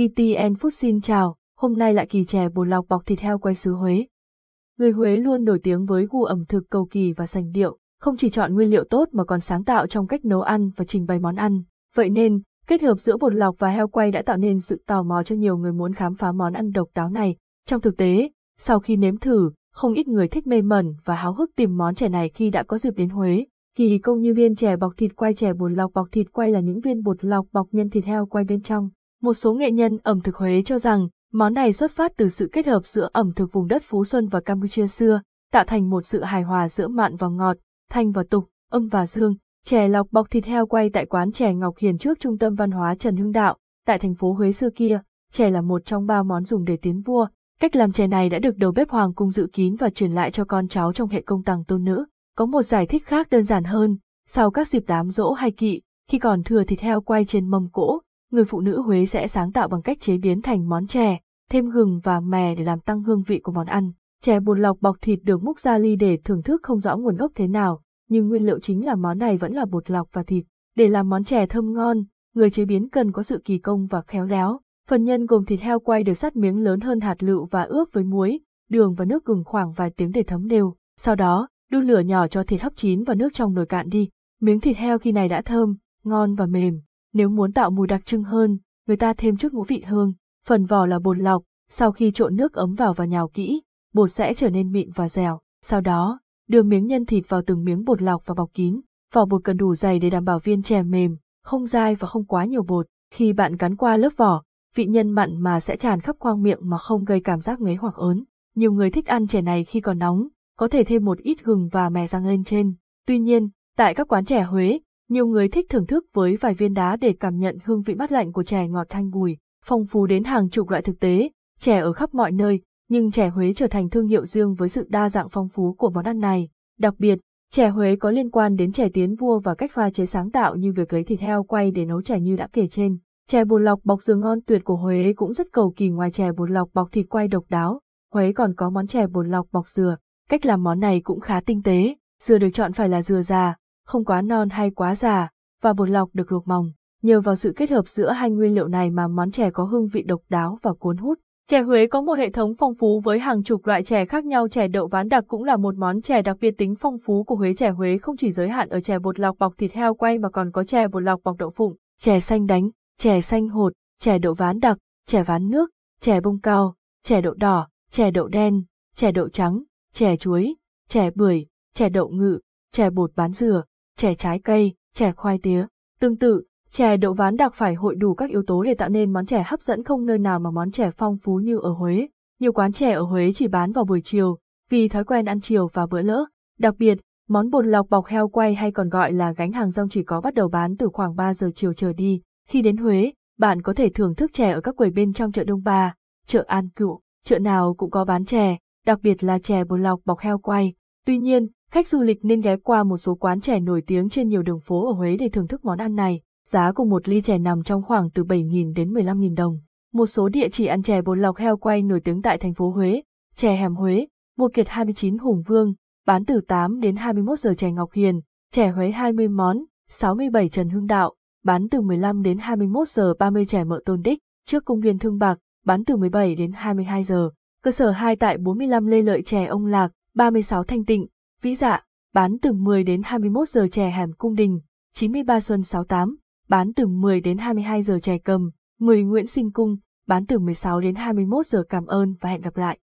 ETN Food xin chào, hôm nay lại kỳ chè bột lọc bọc thịt heo quay xứ Huế. Người Huế luôn nổi tiếng với gu ẩm thực cầu kỳ và sành điệu, không chỉ chọn nguyên liệu tốt mà còn sáng tạo trong cách nấu ăn và trình bày món ăn. Vậy nên, kết hợp giữa bột lọc và heo quay đã tạo nên sự tò mò cho nhiều người muốn khám phá món ăn độc đáo này. Trong thực tế, sau khi nếm thử, không ít người thích mê mẩn và háo hức tìm món chè này khi đã có dịp đến Huế. Kỳ công như viên chè bọc thịt quay chè bột lọc bọc thịt quay là những viên bột lọc bọc nhân thịt heo quay bên trong. Một số nghệ nhân ẩm thực Huế cho rằng, món này xuất phát từ sự kết hợp giữa ẩm thực vùng đất Phú Xuân và Campuchia xưa, tạo thành một sự hài hòa giữa mặn và ngọt, thanh và tục, âm và dương. Chè lọc bọc thịt heo quay tại quán chè Ngọc Hiền trước trung tâm văn hóa Trần Hưng Đạo, tại thành phố Huế xưa kia, chè là một trong ba món dùng để tiến vua. Cách làm chè này đã được đầu bếp Hoàng cung dự kín và truyền lại cho con cháu trong hệ công tàng tôn nữ. Có một giải thích khác đơn giản hơn, sau các dịp đám rỗ hay kỵ, khi còn thừa thịt heo quay trên mâm cỗ, người phụ nữ Huế sẽ sáng tạo bằng cách chế biến thành món chè, thêm gừng và mè để làm tăng hương vị của món ăn. Chè bột lọc bọc thịt được múc ra ly để thưởng thức không rõ nguồn gốc thế nào, nhưng nguyên liệu chính là món này vẫn là bột lọc và thịt. Để làm món chè thơm ngon, người chế biến cần có sự kỳ công và khéo léo. Phần nhân gồm thịt heo quay được sắt miếng lớn hơn hạt lựu và ướp với muối, đường và nước gừng khoảng vài tiếng để thấm đều. Sau đó, đun lửa nhỏ cho thịt hấp chín và nước trong nồi cạn đi. Miếng thịt heo khi này đã thơm, ngon và mềm. Nếu muốn tạo mùi đặc trưng hơn, người ta thêm chút ngũ vị hương. Phần vỏ là bột lọc, sau khi trộn nước ấm vào và nhào kỹ, bột sẽ trở nên mịn và dẻo. Sau đó, đưa miếng nhân thịt vào từng miếng bột lọc và bọc kín. Vỏ bột cần đủ dày để đảm bảo viên chè mềm, không dai và không quá nhiều bột. Khi bạn cắn qua lớp vỏ, vị nhân mặn mà sẽ tràn khắp khoang miệng mà không gây cảm giác ngấy hoặc ớn. Nhiều người thích ăn chè này khi còn nóng, có thể thêm một ít gừng và mè rang lên trên. Tuy nhiên, tại các quán chè Huế, nhiều người thích thưởng thức với vài viên đá để cảm nhận hương vị mát lạnh của chè ngọt thanh bùi, phong phú đến hàng chục loại thực tế, chè ở khắp mọi nơi, nhưng chè Huế trở thành thương hiệu riêng với sự đa dạng phong phú của món ăn này. Đặc biệt, chè Huế có liên quan đến chè tiến vua và cách pha chế sáng tạo như việc lấy thịt heo quay để nấu chè như đã kể trên. Chè bột lọc bọc dừa ngon tuyệt của Huế cũng rất cầu kỳ ngoài chè bột lọc bọc thịt quay độc đáo, Huế còn có món chè bột lọc bọc dừa. Cách làm món này cũng khá tinh tế, dừa được chọn phải là dừa già, không quá non hay quá già, và bột lọc được luộc mỏng. Nhờ vào sự kết hợp giữa hai nguyên liệu này mà món chè có hương vị độc đáo và cuốn hút. Chè Huế có một hệ thống phong phú với hàng chục loại chè khác nhau. Chè đậu ván đặc cũng là một món chè đặc biệt tính phong phú của Huế. Chè Huế không chỉ giới hạn ở chè bột lọc bọc thịt heo quay mà còn có chè bột lọc bọc đậu phụng, chè xanh đánh, chè xanh hột, chè đậu ván đặc, chè ván nước, chè bông cao, chè đậu đỏ, chè đậu đen, chè đậu trắng, chè chuối, chè bưởi, chè đậu ngự, chè bột bán dừa, chè trái cây, chè khoai tía. Tương tự, chè đậu ván đặc phải hội đủ các yếu tố để tạo nên món chè hấp dẫn không nơi nào mà món chè phong phú như ở Huế. Nhiều quán chè ở Huế chỉ bán vào buổi chiều, vì thói quen ăn chiều và bữa lỡ. Đặc biệt, món bột lọc bọc heo quay hay còn gọi là gánh hàng rong chỉ có bắt đầu bán từ khoảng 3 giờ chiều trở đi. Khi đến Huế, bạn có thể thưởng thức chè ở các quầy bên trong chợ Đông Ba, chợ An Cựu, chợ nào cũng có bán chè, đặc biệt là chè bột lọc bọc heo quay. Tuy nhiên, khách du lịch nên ghé qua một số quán chè nổi tiếng trên nhiều đường phố ở Huế để thưởng thức món ăn này. Giá của một ly chè nằm trong khoảng từ 7.000 đến 15.000 đồng. Một số địa chỉ ăn chè bột lọc heo quay nổi tiếng tại thành phố Huế, chè hẻm Huế, Mùa Kiệt 29 Hùng Vương, bán từ 8 đến 21 giờ chè Ngọc Hiền, chè Huế 20 món, 67 Trần Hưng Đạo, bán từ 15 đến 21 giờ 30 chè mợ tôn đích, trước công viên Thương Bạc, bán từ 17 đến 22 giờ. Cơ sở 2 tại 45 Lê Lợi chè Ông Lạc, 36 Thanh Tịnh, Vĩ Dạ, bán từ 10 đến 21 giờ chè hàm Cung Đình, 93 Xuân 68, bán từ 10 đến 22 giờ chè cầm, 10 Nguyễn Sinh Cung, bán từ 16 đến 21 giờ cảm ơn và hẹn gặp lại.